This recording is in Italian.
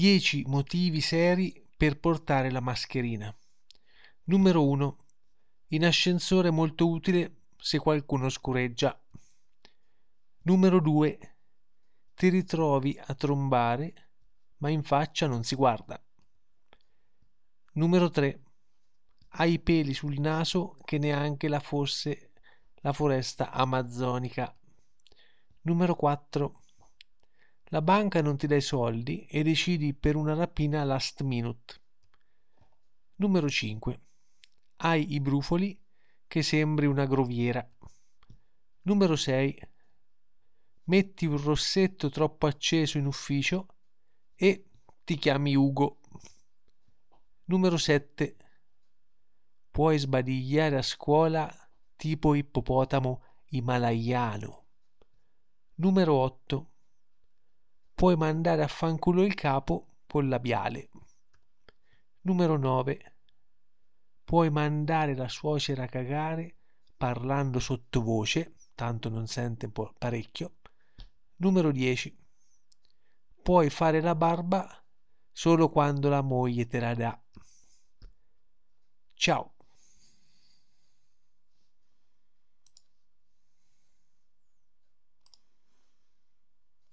10 motivi seri per portare la mascherina. Numero 1. In ascensore è molto utile se qualcuno scureggia. Numero 2. Ti ritrovi a trombare, ma in faccia non si guarda. Numero 3. Hai peli sul naso che neanche la fosse la foresta amazzonica. Numero 4. La banca non ti dà i soldi e decidi per una rapina last minute. Numero 5. Hai i brufoli che sembri una groviera. Numero 6. Metti un rossetto troppo acceso in ufficio e ti chiami Ugo. Numero 7. Puoi sbadigliare a scuola tipo ippopotamo himalayano. Numero 8. Puoi mandare a fanculo il capo col labiale. Numero 9. Puoi mandare la suocera a cagare parlando sottovoce, tanto non sente parecchio. Numero 10. Puoi fare la barba solo quando la moglie te la dà. Ciao.